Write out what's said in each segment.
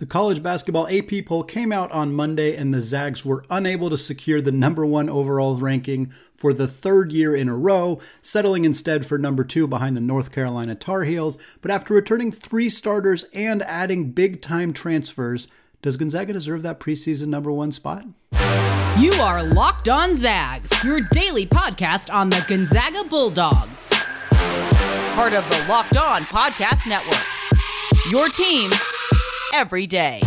The college basketball AP poll came out on Monday, and the Zags were unable to secure the number one overall ranking for the third year in a row, settling instead for number two behind the North Carolina Tar Heels. But after returning three starters and adding big time transfers, does Gonzaga deserve that preseason number one spot? You are Locked On Zags, your daily podcast on the Gonzaga Bulldogs. Part of the Locked On Podcast Network. Your team every day.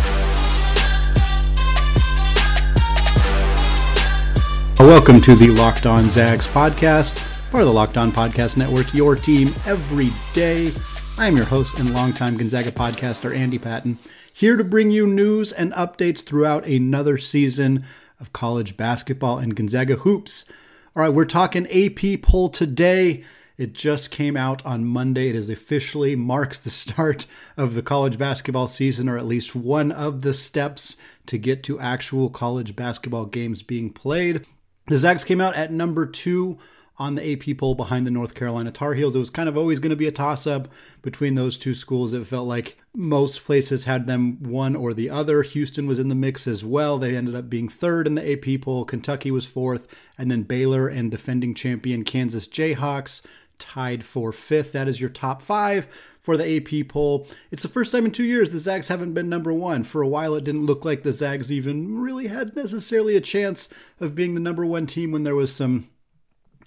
Welcome to the Locked On Zags podcast, part of the Locked On Podcast Network, your team every day. I am your host and longtime Gonzaga podcaster, Andy Patton, here to bring you news and updates throughout another season of college basketball and Gonzaga hoops. All right, we're talking AP poll today. It just came out on Monday. It is officially marks the start of the college basketball season, or at least one of the steps to get to actual college basketball games being played. The Zags came out at number two on the AP poll behind the North Carolina Tar Heels. It was kind of always going to be a toss up between those two schools. It felt like most places had them one or the other. Houston was in the mix as well. They ended up being third in the AP poll. Kentucky was fourth. And then Baylor and defending champion Kansas Jayhawks tied for fifth. That is your top five for the AP poll. It's the first time in two years the Zags haven't been number one. For a while, it didn't look like the Zags even really had necessarily a chance of being the number one team when there was some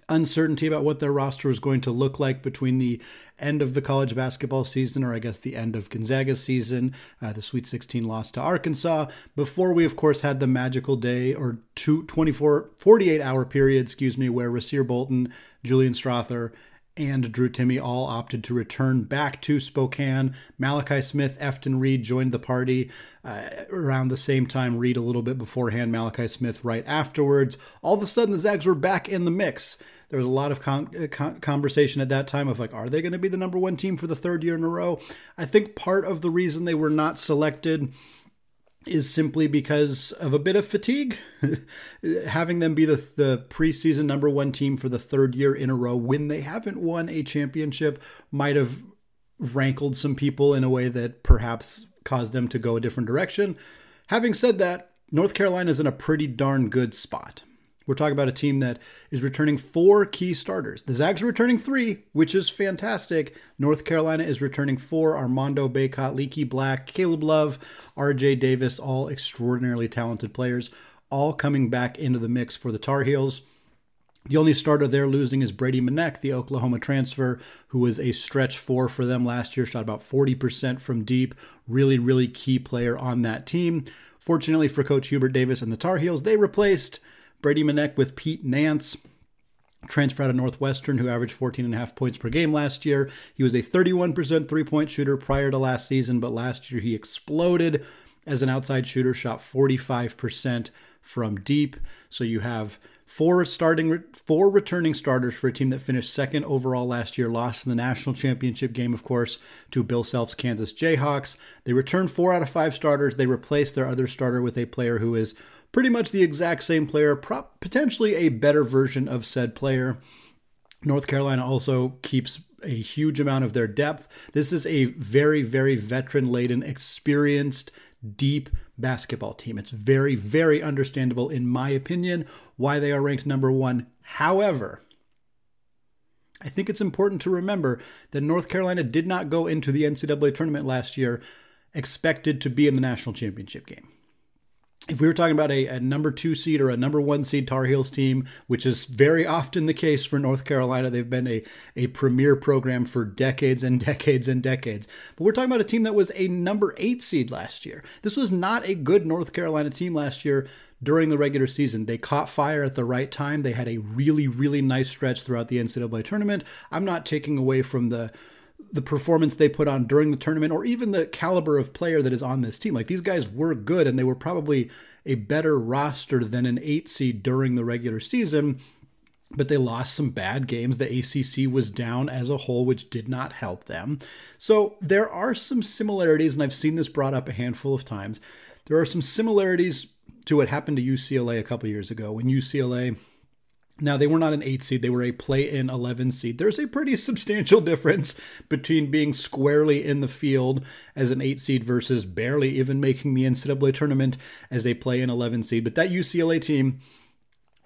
uncertainty about what their roster was going to look like between the end of the college basketball season, or I guess the end of Gonzaga's season, uh, the Sweet 16 loss to Arkansas, before we, of course, had the magical day or two, 24, 48 hour period, excuse me, where Rasir Bolton, Julian Strawther, and Drew Timme all opted to return back to Spokane. Malachi Smith, Efton Reid joined the party uh, around the same time. Reid a little bit beforehand, Malachi Smith right afterwards. All of a sudden, the Zags were back in the mix. There was a lot of con- uh, con- conversation at that time of like, are they going to be the number one team for the third year in a row? I think part of the reason they were not selected is simply because of a bit of fatigue. Having them be the, the preseason number one team for the third year in a row when they haven't won a championship might have rankled some people in a way that perhaps caused them to go a different direction. Having said that, North Carolina is in a pretty darn good spot. We're talking about a team that is returning four key starters. The Zags are returning three, which is fantastic. North Carolina is returning four Armando Bacot, Leaky Black, Caleb Love, RJ Davis, all extraordinarily talented players, all coming back into the mix for the Tar Heels. The only starter they're losing is Brady Manek, the Oklahoma transfer, who was a stretch four for them last year, shot about 40% from deep. Really, really key player on that team. Fortunately for Coach Hubert Davis and the Tar Heels, they replaced Brady Manek with Pete Nance, transfer out of Northwestern, who averaged 14 and a half points per game last year. He was a 31% three point shooter prior to last season, but last year he exploded as an outside shooter, shot 45% from deep. So you have four starting four returning starters for a team that finished second overall last year lost in the national championship game of course to bill self's kansas jayhawks they returned four out of five starters they replaced their other starter with a player who is pretty much the exact same player, potentially a better version of said player. North Carolina also keeps a huge amount of their depth. This is a very, very veteran laden, experienced, deep basketball team. It's very, very understandable, in my opinion, why they are ranked number one. However, I think it's important to remember that North Carolina did not go into the NCAA tournament last year expected to be in the national championship game if we were talking about a, a, number two seed or a number one seed Tar Heels team, which is very often the case for North Carolina, they've been a, a premier program for decades and decades and decades. But we're talking about a team that was a number eight seed last year. This was not a good North Carolina team last year during the regular season. They caught fire at the right time. They had a really, really nice stretch throughout the NCAA tournament. I'm not taking away from the the performance they put on during the tournament or even the caliber of player that is on this team. Like these guys were good and they were probably a better roster than an eight seed during the regular season, but they lost some bad games. The ACC was down as a whole, which did not help them. So there are some similarities, and I've seen this brought up a handful of times. There are some similarities to what happened to UCLA a couple years ago when UCLA now, they were not an 8 seed, they were a play in 11 seed. There's a pretty substantial difference between being squarely in the field as an 8 seed versus barely even making the NCAA tournament as a play in 11 seed. But that UCLA team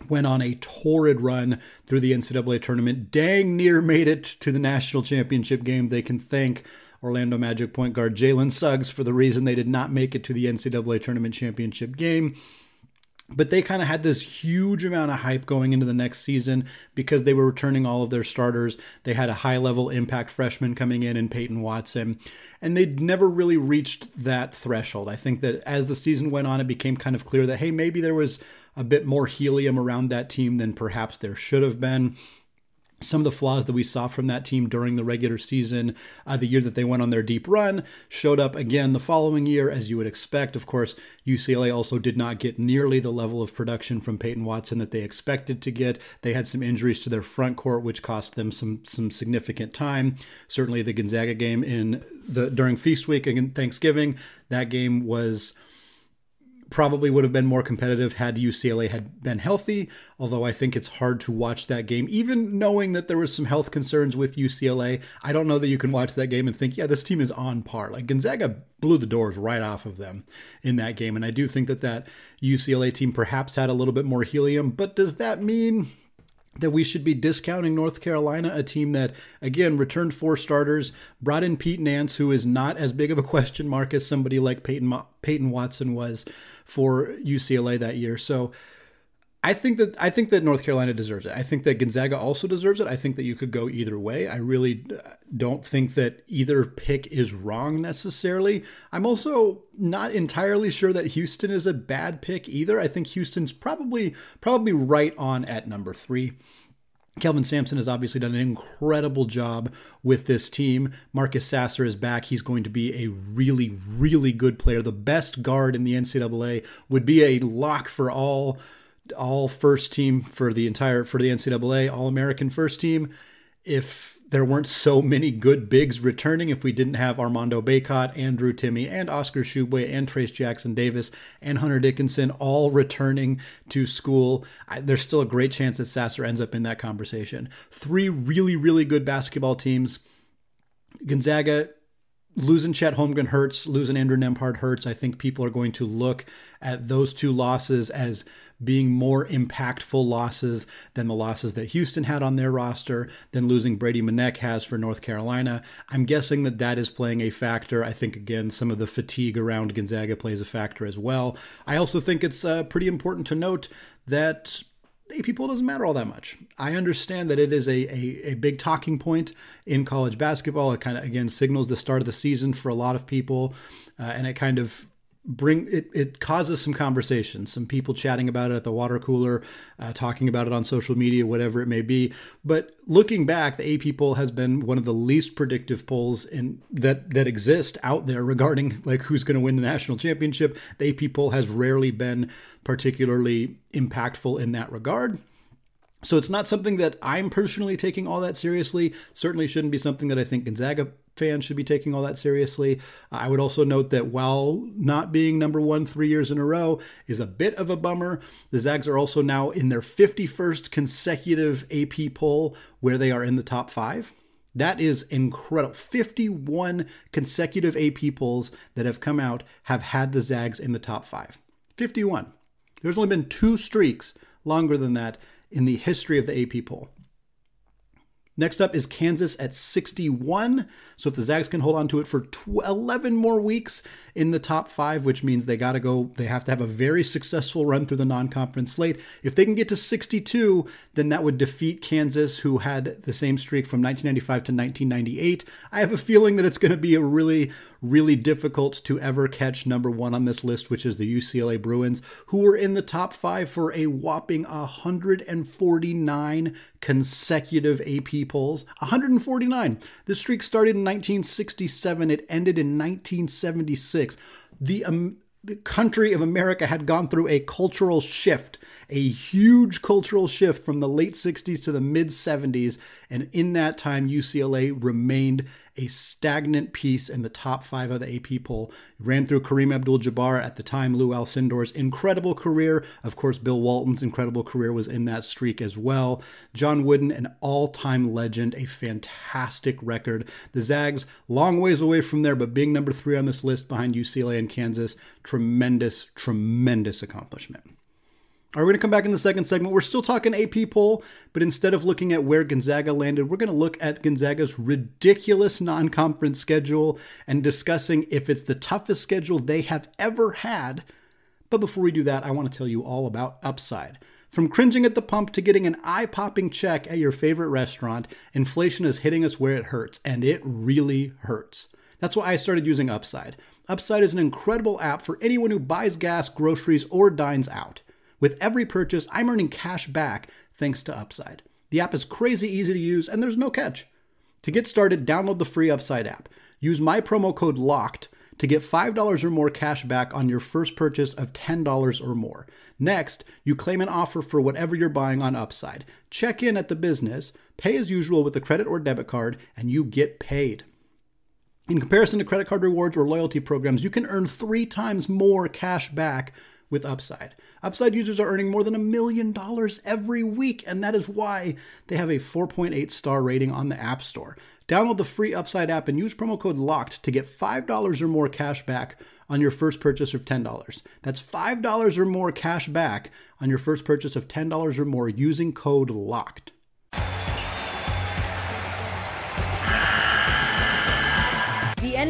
went on a torrid run through the NCAA tournament, dang near made it to the national championship game. They can thank Orlando Magic point guard Jalen Suggs for the reason they did not make it to the NCAA tournament championship game but they kind of had this huge amount of hype going into the next season because they were returning all of their starters. They had a high level impact freshman coming in and Peyton Watson, and they'd never really reached that threshold. I think that as the season went on, it became kind of clear that, hey, maybe there was a bit more helium around that team than perhaps there should have been some of the flaws that we saw from that team during the regular season, uh, the year that they went on their deep run, showed up again the following year, as you would expect. Of course, UCLA also did not get nearly the level of production from Peyton Watson that they expected to get. They had some injuries to their front court, which cost them some some significant time. Certainly, the Gonzaga game in the during feast week and Thanksgiving, that game was probably would have been more competitive had UCLA had been healthy, although I think it's hard to watch that game even knowing that there was some health concerns with UCLA. I don't know that you can watch that game and think, yeah, this team is on par. Like Gonzaga blew the doors right off of them in that game and I do think that that UCLA team perhaps had a little bit more helium, but does that mean that we should be discounting North Carolina, a team that, again, returned four starters, brought in Pete Nance, who is not as big of a question mark as somebody like Peyton, Peyton Watson was for UCLA that year. So I think that I think that North Carolina deserves it. I think that Gonzaga also deserves it. I think that you could go either way. I really uh, don't think that either pick is wrong necessarily. I'm also not entirely sure that Houston is a bad pick either. I think Houston's probably probably right on at number 3. Kelvin Sampson has obviously done an incredible job with this team. Marcus Sasser is back. He's going to be a really, really good player. The best guard in the NCAA would be a lock for all all first team for the entire for the NCAA All American first team. If there weren't so many good bigs returning, if we didn't have Armando Bacot, Andrew Timme, and Oscar Tshiebwe, and Trayce Jackson Davis, and Hunter Dickinson all returning to school, I, there's still a great chance that Sasser ends up in that conversation. Three really, really good basketball teams. Gonzaga losing Chet Holmgren hurts, losing Andrew Nembhard hurts. I think people are going to look at those two losses as being more impactful losses than the losses that Houston had on their roster, than losing Brady Manek has for North Carolina. I'm guessing that that is playing a factor. I think, again, some of the fatigue around Gonzaga plays a factor as well. I also think it's uh, pretty important to note that AP poll doesn't matter all that much. I understand that it is a, a, a, big talking point in college basketball. It kind of, again, signals the start of the season for a lot of people. Uh, and it kind of bring it, it causes some conversation some people chatting about it at the water cooler uh, talking about it on social media whatever it may be. But looking back the ap poll has been one of the least predictive polls in that that exist out there regarding like who's going to win the national championship. The ap poll has rarely been particularly impactful in that regard. So it's not something that I'm personally taking all that seriously. Certainly shouldn't be something that I think Gonzaga fans should be taking all that seriously. I would also note that while not being number one three years in a row is a bit of a bummer, the Zags are also now in their 51st consecutive AP poll where they are in the top five. That is incredible. 51 consecutive AP polls that have come out have had the Zags in the top five. 51. There's only been two streaks longer than that in the history of the AP poll. Next up is Kansas at 61. So if the Zags can hold on to it for 11 more weeks in the top five, which means they got to go, they have to have a very successful run through the non conference slate. If they can get to 62, then that would defeat Kansas, who had the same streak from 1995 to 1998. I have a feeling that it's going to be a really, really difficult to ever catch number one on this list, which is the UCLA Bruins, who were in the top five for a whopping 149 consecutive AP polls. 149. The streak started in 1967, it ended in 1976. The um, the country of America had gone through a cultural shift, a huge cultural shift from the late 60s to the mid 70s. And in that time, UCLA remained a stagnant piece in the top five of the AP poll. Ran through Kareem Abdul Jabbar at the time, Lou Alcindor's incredible career. Of course, Bill Walton's incredible career was in that streak as well. John Wooden, an all time legend, a fantastic record. The Zags, long ways away from there, but being number three on this list behind UCLA and Kansas, tremendous, tremendous accomplishment. Are we're going to come back in the second segment? We're still talking AP poll, but instead of looking at where Gonzaga landed, we're going to look at Gonzaga's ridiculous non conference schedule and discussing if it's the toughest schedule they have ever had. But before we do that, I want to tell you all about Upside. From cringing at the pump to getting an eye popping check at your favorite restaurant, inflation is hitting us where it hurts, and it really hurts. That's why I started using Upside. Upside is an incredible app for anyone who buys gas, groceries, or dines out. With every purchase, I'm earning cash back thanks to Upside. The app is crazy easy to use, and there's no catch. To get started, download the free Upside app. Use my promo code LOCKED to get $5 or more cash back on your first purchase of $10 or more. Next, you claim an offer for whatever you're buying on Upside. Check in at the business, pay as usual with a credit or debit card, and you get paid. In comparison to credit card rewards or loyalty programs, you can earn three times more cash back with Upside. Upside users are earning more than a million dollars every week, and that is why they have a 4.8 star rating on the App Store. Download the free Upside app and use promo code LOCKED to get $5 or more cash back on your first purchase of $10. That's $5 or more cash back on your first purchase of $10 or more using code LOCKED.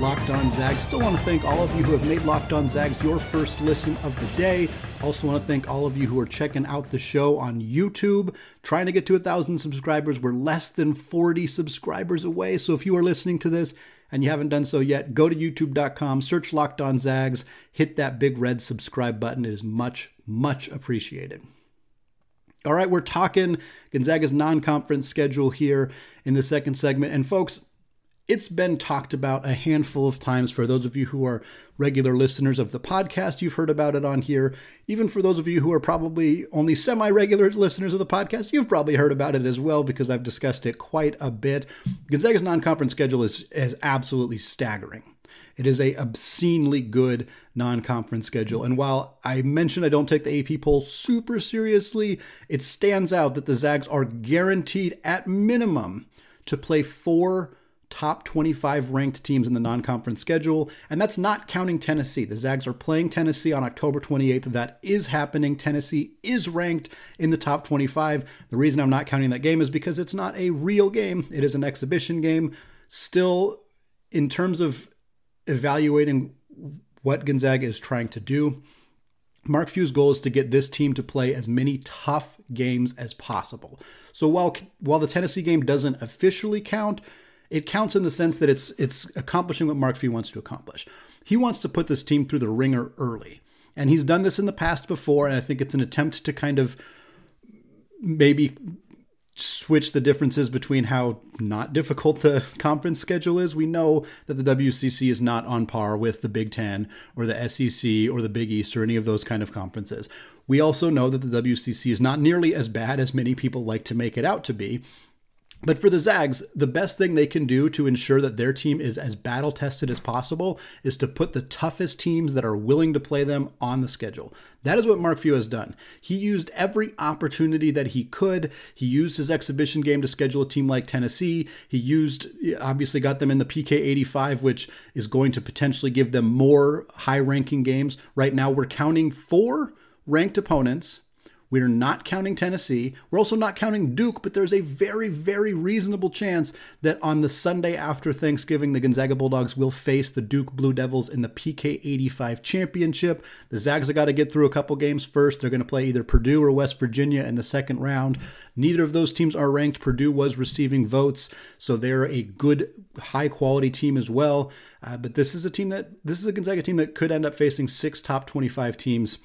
Locked On Zags. Still want to thank all of you who have made Locked On Zags your first listen of the day. Also want to thank all of you who are checking out the show on YouTube. Trying to get to a thousand subscribers. We're less than 40 subscribers away. So if you are listening to this and you haven't done so yet, go to youtube.com, search Locked On Zags, hit that big red subscribe button. It is much, much appreciated. All right, we're talking Gonzaga's non conference schedule here in the second segment. And folks, it's been talked about a handful of times for those of you who are regular listeners of the podcast. You've heard about it on here. Even for those of you who are probably only semi regular listeners of the podcast, you've probably heard about it as well because I've discussed it quite a bit. Gonzaga's non conference schedule is, is absolutely staggering. It is a obscenely good non-conference schedule. And while I mentioned I don't take the AP poll super seriously, it stands out that the Zags are guaranteed at minimum to play four top 25 ranked teams in the non-conference schedule, and that's not counting Tennessee. The Zags are playing Tennessee on October 28th. That is happening. Tennessee is ranked in the top 25. The reason I'm not counting that game is because it's not a real game. It is an exhibition game. Still in terms of evaluating what Gonzaga is trying to do. Mark Few's goal is to get this team to play as many tough games as possible. So while while the Tennessee game doesn't officially count, it counts in the sense that it's it's accomplishing what Mark Few wants to accomplish. He wants to put this team through the ringer early. And he's done this in the past before, and I think it's an attempt to kind of maybe switch the differences between how not difficult the conference schedule is. We know that the WCC is not on par with the Big Ten or the SEC or the Big East or any of those kind of conferences. We also know that the WCC is not nearly as bad as many people like to make it out to be. But for the Zags, the best thing they can do to ensure that their team is as battle tested as possible is to put the toughest teams that are willing to play them on the schedule. That is what Mark Few has done. He used every opportunity that he could. He used his exhibition game to schedule a team like Tennessee. He used, obviously, got them in the PK 85, which is going to potentially give them more high ranking games. Right now, we're counting four ranked opponents we're not counting Tennessee. We're also not counting Duke, but there's a very, very reasonable chance that on the Sunday after Thanksgiving, the Gonzaga Bulldogs will face the Duke Blue Devils in the PK 85 championship. The Zags have got to get through a couple games first. They're going to play either Purdue or West Virginia in the second round. Neither of those teams are ranked. Purdue was receiving votes, so they're a good, high quality team as well. Uh, but this is a team that, this is a Gonzaga team that could end up facing six top 25 teams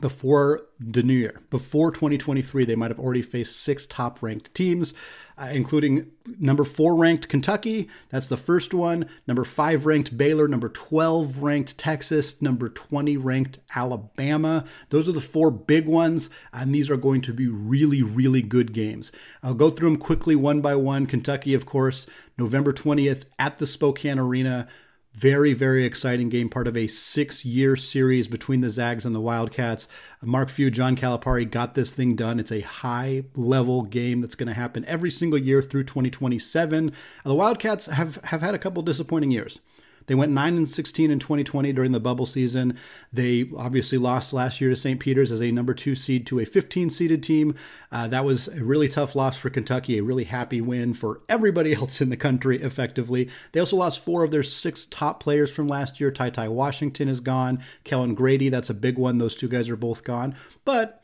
before the new year, before 2023, they might have already faced six top ranked teams, uh, including number four ranked Kentucky. That's the first one. Number five ranked Baylor. Number 12 ranked Texas. Number 20 ranked Alabama. Those are the four big ones, and these are going to be really, really good games. I'll go through them quickly one by one. Kentucky, of course, November 20th at the Spokane Arena. Very, very exciting game, part of a six year series between the Zags and the Wildcats. Mark Few, John Calipari got this thing done. It's a high level game that's going to happen every single year through 2027. The Wildcats have, have had a couple disappointing years. They went 9 and 16 in 2020 during the bubble season. They obviously lost last year to St. Peter's as a number two seed to a 15 seeded team. Uh, that was a really tough loss for Kentucky, a really happy win for everybody else in the country, effectively. They also lost four of their six top players from last year. Ty Ty Washington is gone. Kellan Grady, that's a big one. Those two guys are both gone. But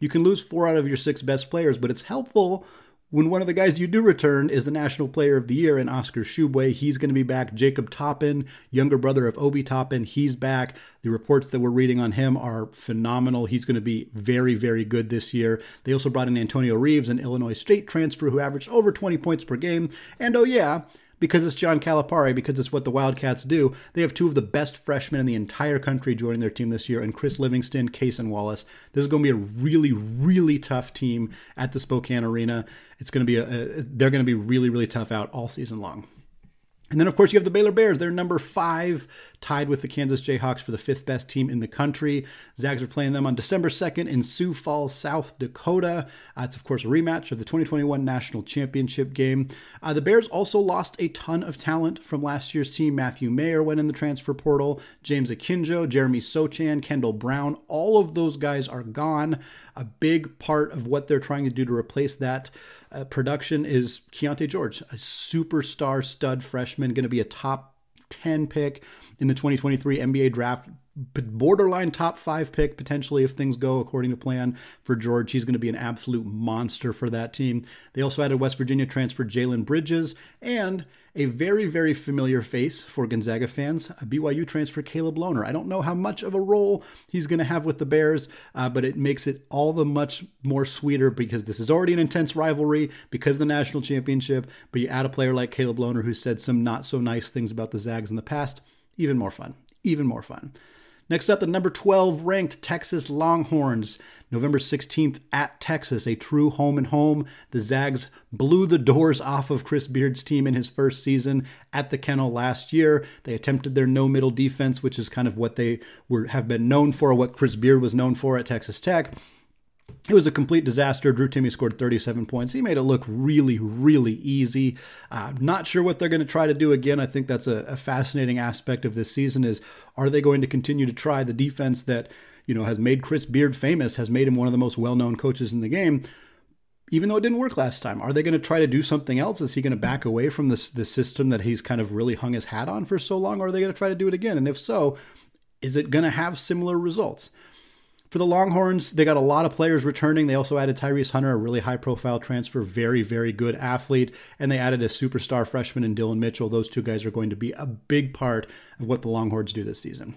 you can lose four out of your six best players, but it's helpful when one of the guys you do return is the National Player of the Year in Oscar Tshiebwe. He's going to be back. Jacob Toppin, younger brother of Obi Toppin, he's back. The reports that we're reading on him are phenomenal. He's going to be very, very good this year. They also brought in Antonio Reeves, an Illinois State transfer who averaged over 20 points per game. And oh, yeah, because it's John Calipari, because it's what the Wildcats do. They have two of the best freshmen in the entire country joining their team this year, and Chris Livingston, Cason Wallace. This is going to be a really, really tough team at the Spokane Arena. It's going to be a, a they're going to be really, really tough out all season long. And then, of course, you have the Baylor Bears. They're number five, tied with the Kansas Jayhawks for the fifth best team in the country. Zags are playing them on December 2nd in Sioux Falls, South Dakota. Uh, it's, of course, a rematch of the 2021 National Championship game. Uh, the Bears also lost a ton of talent from last year's team. Matthew Mayer went in the transfer portal, James Akinjo, Jeremy Sochan, Kendall Brown. All of those guys are gone. A big part of what they're trying to do to replace that uh, production is Keyonte George, a superstar stud freshman, going to be a top 10 pick in the 2023 NBA draft. Borderline top five pick potentially if things go according to plan for George. He's going to be an absolute monster for that team. They also added West Virginia transfer Jalen Bridges and a very, very familiar face for Gonzaga fans, a BYU transfer Caleb Lohner. I don't know how much of a role he's going to have with the Bears, uh, but it makes it all the much more sweeter because this is already an intense rivalry because the national championship. But you add a player like Caleb Lohner who said some not so nice things about the Zags in the past, even more fun. Even more fun. Next up, the number 12 ranked Texas Longhorns. November 16th at Texas, a true home and home. The Zags blew the doors off of Chris Beard's team in his first season at the kennel last year. They attempted their no middle defense, which is kind of what they were have been known for, what Chris Beard was known for at Texas Tech. It was a complete disaster. Drew Timme scored 37 points. He made it look really, really easy. Uh, not sure what they're going to try to do again. I think that's a, a fascinating aspect of this season is are they going to continue to try the defense that, you know, has made Chris Beard famous, has made him one of the most well-known coaches in the game, even though it didn't work last time. Are they going to try to do something else? Is he going to back away from this the system that he's kind of really hung his hat on for so long, or are they going to try to do it again? And if so, is it going to have similar results? For the Longhorns, they got a lot of players returning. They also added Tyrese Hunter, a really high profile transfer, very, very good athlete. And they added a superstar freshman in Dillon Mitchell. Those two guys are going to be a big part of what the Longhorns do this season.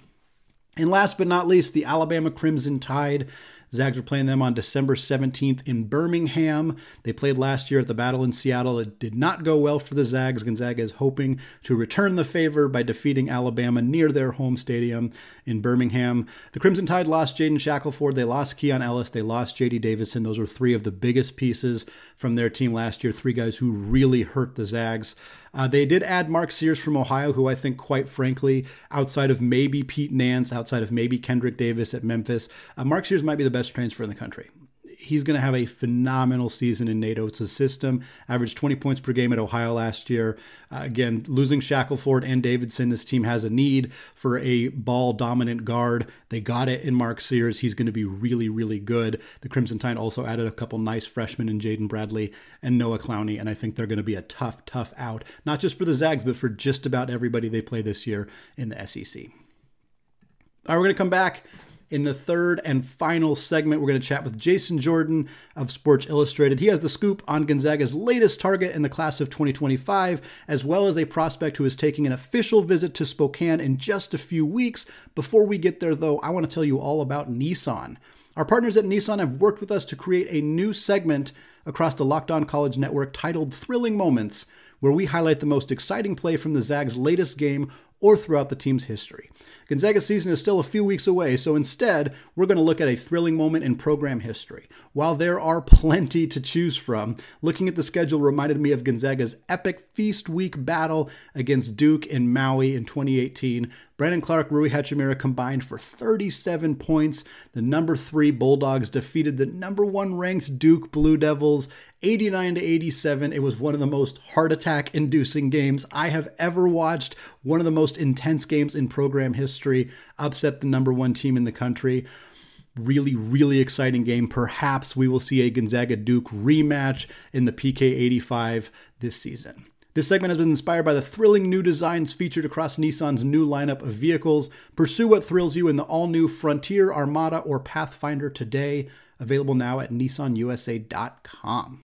And last but not least, the Alabama Crimson Tide. Zags are playing them on December 17th in Birmingham. They played last year at the Battle in Seattle. It did not go well for the Zags. Gonzaga is hoping to return the favor by defeating Alabama near their home stadium in Birmingham. The Crimson Tide lost Jaden Shackelford. They lost Keon Ellis. They lost JD Davison. Those were three of the biggest pieces from their team last year. Three guys who really hurt the Zags. Uh, they did add Mark Sears from Ohio, who I think, quite frankly, outside of maybe Pete Nance, outside of maybe Kendrick Davis at Memphis, uh, Mark Sears might be the best transfer in the country he's going to have a phenomenal season in Nate Oats' system. Averaged 20 points per game at Ohio last year. Uh, again, losing Shackelford and Davidson, this team has a need for a ball dominant guard. They got it in Mark Sears. He's going to be really, really good. The Crimson Tide also added a couple nice freshmen in Jaden Bradley and Noah Clowney, and I think they're going to be a tough, tough out, not just for the Zags, but for just about everybody they play this year in the SEC. All right, we're going to come back in the third and final segment, we're going to chat with Jason Jordan of Sports Illustrated. He has the scoop on Gonzaga's latest target in the class of 2025, as well as a prospect who is taking an official visit to Spokane in just a few weeks. Before we get there, though, I want to tell you all about Nissan. Our partners at Nissan have worked with us to create a new segment across the Locked On College Network titled Thrilling Moments, where we highlight the most exciting play from the Zags' latest game or throughout the team's history. Gonzaga's season is still a few weeks away, so instead, we're going to look at a thrilling moment in program history. While there are plenty to choose from, looking at the schedule reminded me of Gonzaga's epic Feast Week battle against Duke in Maui in 2018. Brandon Clarke, Rui Hachimura combined for 37 points. The number three Bulldogs defeated the number one ranked Duke Blue Devils 89 to 87. It was one of the most heart attack inducing games I have ever watched. One of the most intense games in program history. Upset the number one team in the country. Really, really exciting game. Perhaps we will see a Gonzaga Duke rematch in the PK 85 this season. This segment has been inspired by the thrilling new designs featured across Nissan's new lineup of vehicles. Pursue what thrills you in the all new Frontier, Armada, or Pathfinder today. Available now at nissanusa.com.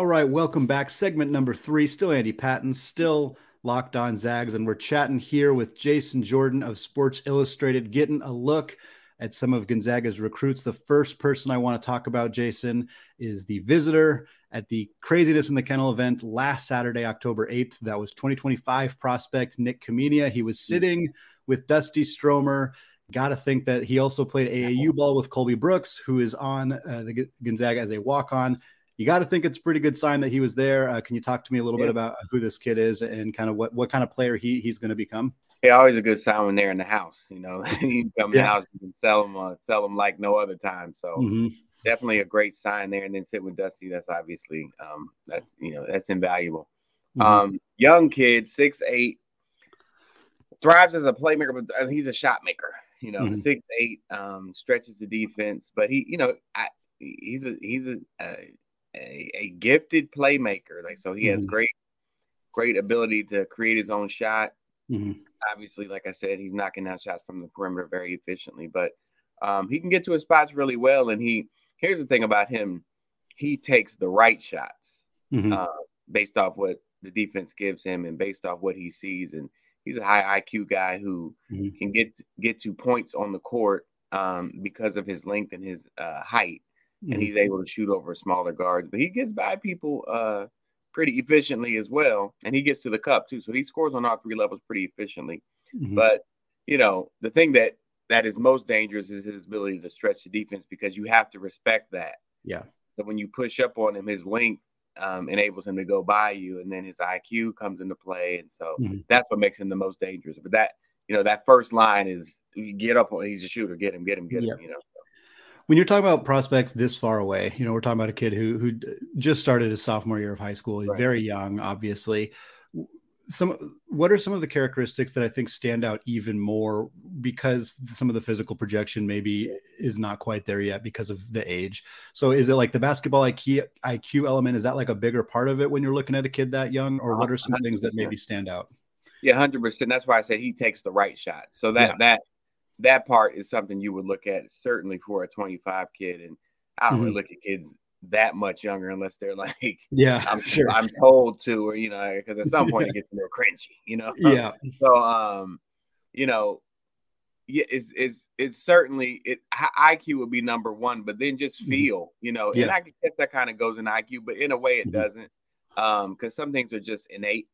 All right, welcome back. Segment number three. Still Andy Patton, still locked on Zags, and we're chatting here with Jason Jordan of Sports Illustrated, getting a look at some of Gonzaga's recruits. The first person I want to talk about, Jason, is the visitor at the Kraziness in the Kennel event last Saturday, October 8th. That was 2025 prospect Nik Khamenia. He was sitting with Dusty Stromer. Got to think that he also played AAU ball with Colby Brooks, who is on uh, the Gonzaga as a walk on you got to think it's a pretty good sign that he was there. Uh, can you talk to me a little yeah. bit about who this kid is and kind of what, what kind of player he, he's going to become? Yeah, always a good sign when they're in the house. You know, you come yeah. in the house, you can sell them, uh, sell them like no other time. So mm-hmm. definitely a great sign there. And then sit with Dusty. That's obviously um, that's you know that's invaluable. Mm-hmm. Um, young kid, six eight, thrives as a playmaker, but he's a shot maker. You know, mm-hmm. six eight, um, stretches the defense, but he, you know, I, he's a he's a, a a, a gifted playmaker. Like so, he mm-hmm. has great, great ability to create his own shot. Mm-hmm. Obviously, like I said, he's knocking out shots from the perimeter very efficiently, but um, he can get to his spots really well. And he here's the thing about him: he takes the right shots mm-hmm. uh, based off what the defense gives him and based off what he sees. And he's a high IQ guy who mm-hmm. can get get to points on the court um, because of his length and his uh, height and mm-hmm. he's able to shoot over smaller guards. But he gets by people uh, pretty efficiently as well, and he gets to the cup too. So he scores on all three levels pretty efficiently. Mm-hmm. But you know, the thing that that is most dangerous is his ability to stretch the defense because you have to respect that. Yeah. So when you push up on him, his length um, enables him to go by you, and then his IQ comes into play, and so mm-hmm. that's what makes him the most dangerous. But that you know, that first line is get up on he's a shooter, get him, get him, get him. You know. When you're talking about prospects this far away, you know, we're talking about a kid who who just started his sophomore year of high school. He's right. very young, obviously. Some what are some of the characteristics that I think stand out even more because some of the physical projection maybe is not quite there yet because of the age. So is it like the basketball IQ IQ element? Is that like a bigger part of it when you're looking at a kid that young, or what are some 100%. things that maybe stand out? Yeah, hundred percent. That's why I said he takes the right shot. So that yeah. that that part is something you would look at certainly for a 25 kid. And I don't mm-hmm. really look at kids that much younger unless they're like, yeah, I'm sure I'm told to, or you know, because at some point it gets a little cringy, you know. Yeah. So, um, you know, yeah, it's it's it's certainly it IQ would be number one, but then just mm-hmm. feel, you know, yeah. and I guess that kind of goes in IQ, but in a way it mm-hmm. doesn't, um, because some things are just innate.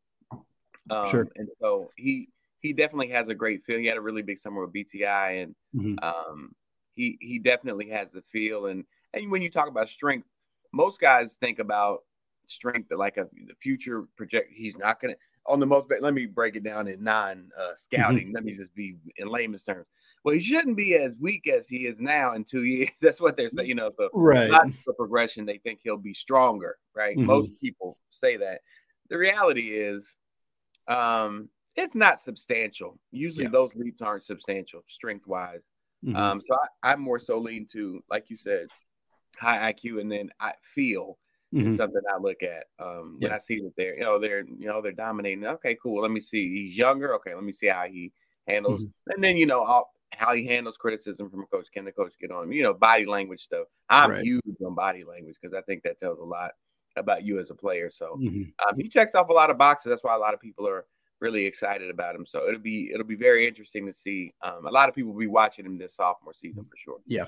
Um, sure. And so he he definitely has a great feel. He had a really big summer with BTI, and mm-hmm. um, he he definitely has the feel. And and when you talk about strength, most guys think about strength like a the future project. He's not gonna on the most. Let me break it down in non uh, scouting. Mm-hmm. Let me just be in layman's terms. Well, he shouldn't be as weak as he is now in two years. That's what they're saying. You know, so right. the progression. They think he'll be stronger. Right. Mm-hmm. Most people say that. The reality is, um, it's not substantial. Usually yeah. those leaps aren't substantial strength wise. Mm-hmm. Um, so I, I more so lean to, like you said, high IQ, and then I feel mm-hmm. is something I look at um, when yeah. I see that they're, you know, they're, you know, they're dominating. Okay, cool. Let me see. He's younger. Okay, let me see how he handles, mm-hmm. and then you know I'll, how he handles criticism from a coach. Can the coach get on him? You know, body language stuff. I'm right. huge on body language because I think that tells a lot about you as a player. So mm-hmm. um, he checks off a lot of boxes. That's why a lot of people are really excited about him. So it'll be it'll be very interesting to see. Um, a lot of people will be watching him this sophomore season for sure. Yeah.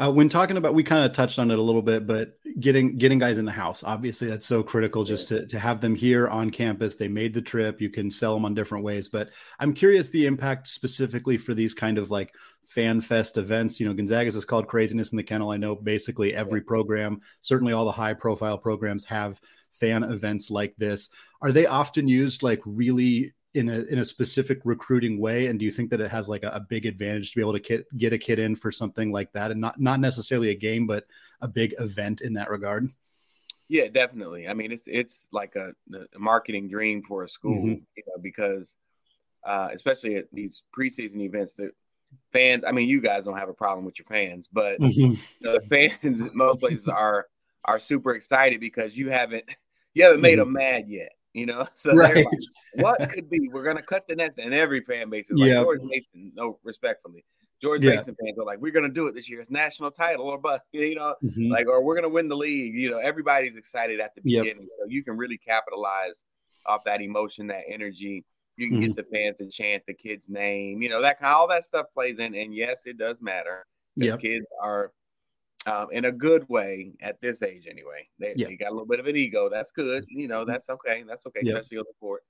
Uh, when talking about, we kind of touched on it a little bit, but getting getting guys in the house, obviously that's so critical. Just yeah. to to have them here on campus, they made the trip. You can sell them on different ways, but I'm curious the impact specifically for these kind of like fan fest events. You know, Gonzaga's is called Kraziness in the Kennel. I know basically every program, certainly all the high profile programs, have fan events like this. Are they often used like really in a in a specific recruiting way and do you think that it has like a, a big advantage to be able to get, get a kid in for something like that and not not necessarily a game but a big event in that regard yeah definitely i mean it's it's like a, a marketing dream for a school mm-hmm. you know because uh, especially at these preseason events that fans i mean you guys don't have a problem with your fans but mm-hmm. the fans at most places are are super excited because you haven't you haven't made mm-hmm. them mad yet you know, so right. like, what could be? We're gonna cut the nets, and every fan base is like. George Mason. No, respectfully, George yeah. Mason fans are like, we're gonna do it this year. It's national title, or but you know, mm-hmm. like, or we're gonna win the league. You know, everybody's excited at the beginning, yep. so you can really capitalize off that emotion, that energy. You can mm-hmm. get the fans to chant the kid's name. You know, that kind, all that stuff plays in, and yes, it does matter. Yep. Kids are um, in a good way at this age anyway. They, yeah. they, got a little bit of an ego. That's good. You know, mm-hmm. that's okay. That's okay, yeah. especially on the court.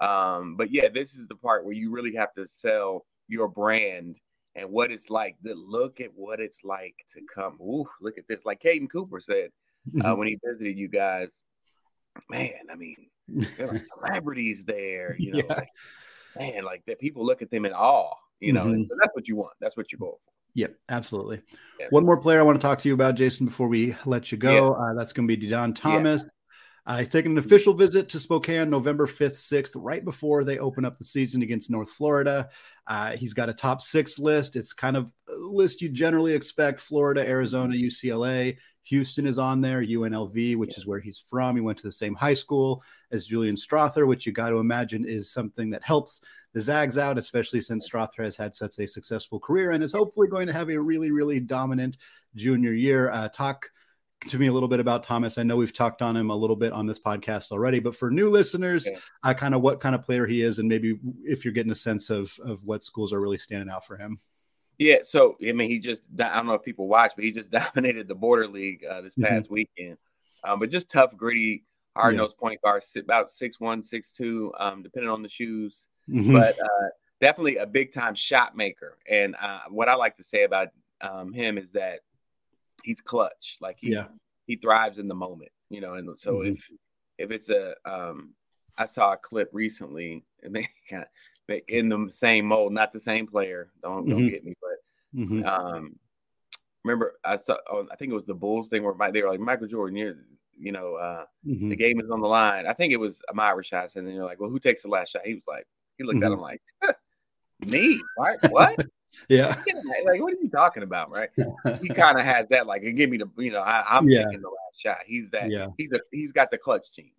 Um, but yeah, this is the part where you really have to sell your brand and what it's like. To look at what it's like to come. Ooh, look at this. Like Caden Cooper said uh, mm-hmm. when he visited you guys. Man, I mean, there are celebrities there. You know, yeah. like, man, like that. People look at them in awe. You know, mm-hmm. so that's what you want. That's what you're going for. Yep, absolutely. Yep. One more player I want to talk to you about, Jason, before we let you go. Yep. Uh, that's going to be Dedan Thomas. Yep. Uh, he's taking an official visit to Spokane November 5th, 6th, right before they open up the season against North Florida. Uh, he's got a top six list. It's kind of a list you generally expect Florida, Arizona, UCLA. Houston is on there, UNLV, which yeah. is where he's from. He went to the same high school as Julian Strawther, which you got to imagine is something that helps the Zags out, especially since Strawther has had such a successful career and is hopefully going to have a really, really dominant junior year. Uh, talk to me a little bit about Thomas. I know we've talked on him a little bit on this podcast already, but for new listeners, yeah. uh, kind of what kind of player he is, and maybe if you're getting a sense of of what schools are really standing out for him. Yeah, so I mean, he just I don't know if people watch, but he just dominated the border league uh, this mm-hmm. past mm-hmm. weekend. Um, but just tough, gritty, hard nosed yeah. point guard, about six one, six two, um, depending on the shoes. Mm-hmm. But uh, definitely a big time shot maker. And uh, what I like to say about um, him is that he's clutch. Like he yeah. he thrives in the moment, you know. And so mm-hmm. if if it's a um, I saw a clip recently, and they kind of in the same mold, not the same player. Don't mm-hmm. don't get me, but mm-hmm. um, remember I saw oh, I think it was the Bulls thing where they were like Michael Jordan, you you know, uh, mm-hmm. the game is on the line. I think it was Ahmad Rashad, and then you're like, well, who takes the last shot? He was like, he looked mm-hmm. at him like, me, right? What? Yeah. Like, what are you talking about, right? he kind of has that, like, give me the, you know, I, am yeah. taking the last shot. He's that. Yeah. He's a, he's got the clutch team.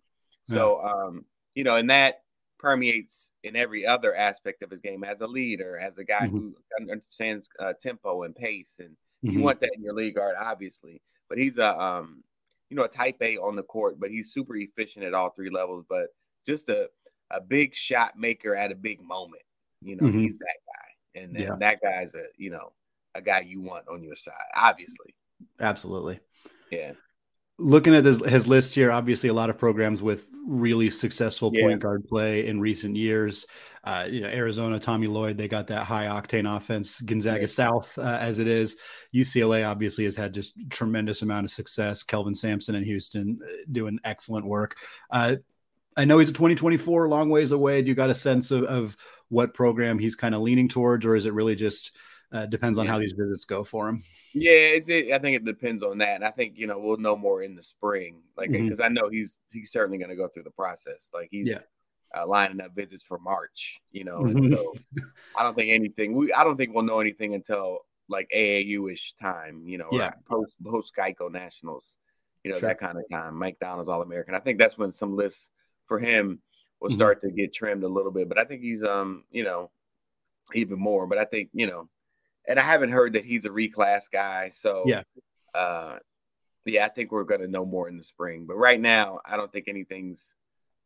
So, yeah. um, you know, and that permeates in every other aspect of his game as a leader, as a guy mm-hmm. who understands uh, tempo and pace, and mm-hmm. you want that in your league guard, obviously. But he's a, um, you know, a type A on the court, but he's super efficient at all three levels. But just a a big shot maker at a big moment. You know, mm-hmm. he's that guy, and, yeah. that guy's a you know a guy you want on your side, obviously. Absolutely. Yeah. Looking at his, his list here, obviously a lot of programs with really successful yeah. point guard play in recent years. Uh, you know, Arizona, Tommy Lloyd, they got that high octane offense. Gonzaga yeah. South, uh, as it is, UCLA obviously has had just tremendous amount of success. Kelvin Sampson in Houston uh, doing excellent work. Uh, I know he's a 2024, long ways away. Do you got a sense of, of what program he's kind of leaning towards, or is it really just uh, depends on yeah. how these visits go for him? Yeah, it's, it, I think it depends on that. And I think, you know, we'll know more in the spring, like, because mm-hmm. I know he's, he's certainly going to go through the process. Like, he's, yeah. Uh, lining up visits for March, you know. Mm-hmm. So I don't think anything. We I don't think we'll know anything until like AAU ish time, you know, yeah. post post Geico Nationals, you know, sure. that kind of time. McDonald's All American. I think that's when some lists for him will mm-hmm. start to get trimmed a little bit. But I think he's um, you know, even more. But I think, you know, and I haven't heard that he's a reclass guy. So yeah. Uh yeah, I think we're gonna know more in the spring. But right now, I don't think anything's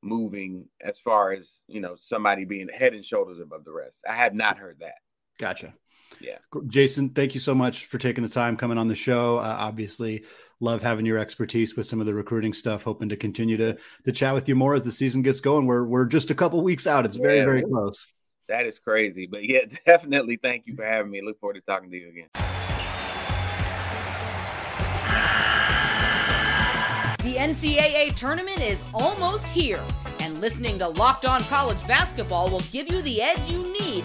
moving as far as you know somebody being head and shoulders above the rest. I have not heard that. Gotcha. Yeah. Jason, thank you so much for taking the time coming on the show. Uh, obviously, love having your expertise with some of the recruiting stuff. Hoping to continue to to chat with you more as the season gets going. We're we're just a couple weeks out. It's very yeah, very close. That is crazy, but yeah, definitely thank you for having me. Look forward to talking to you again. The NCAA tournament is almost here, and listening to Locked On College Basketball will give you the edge you need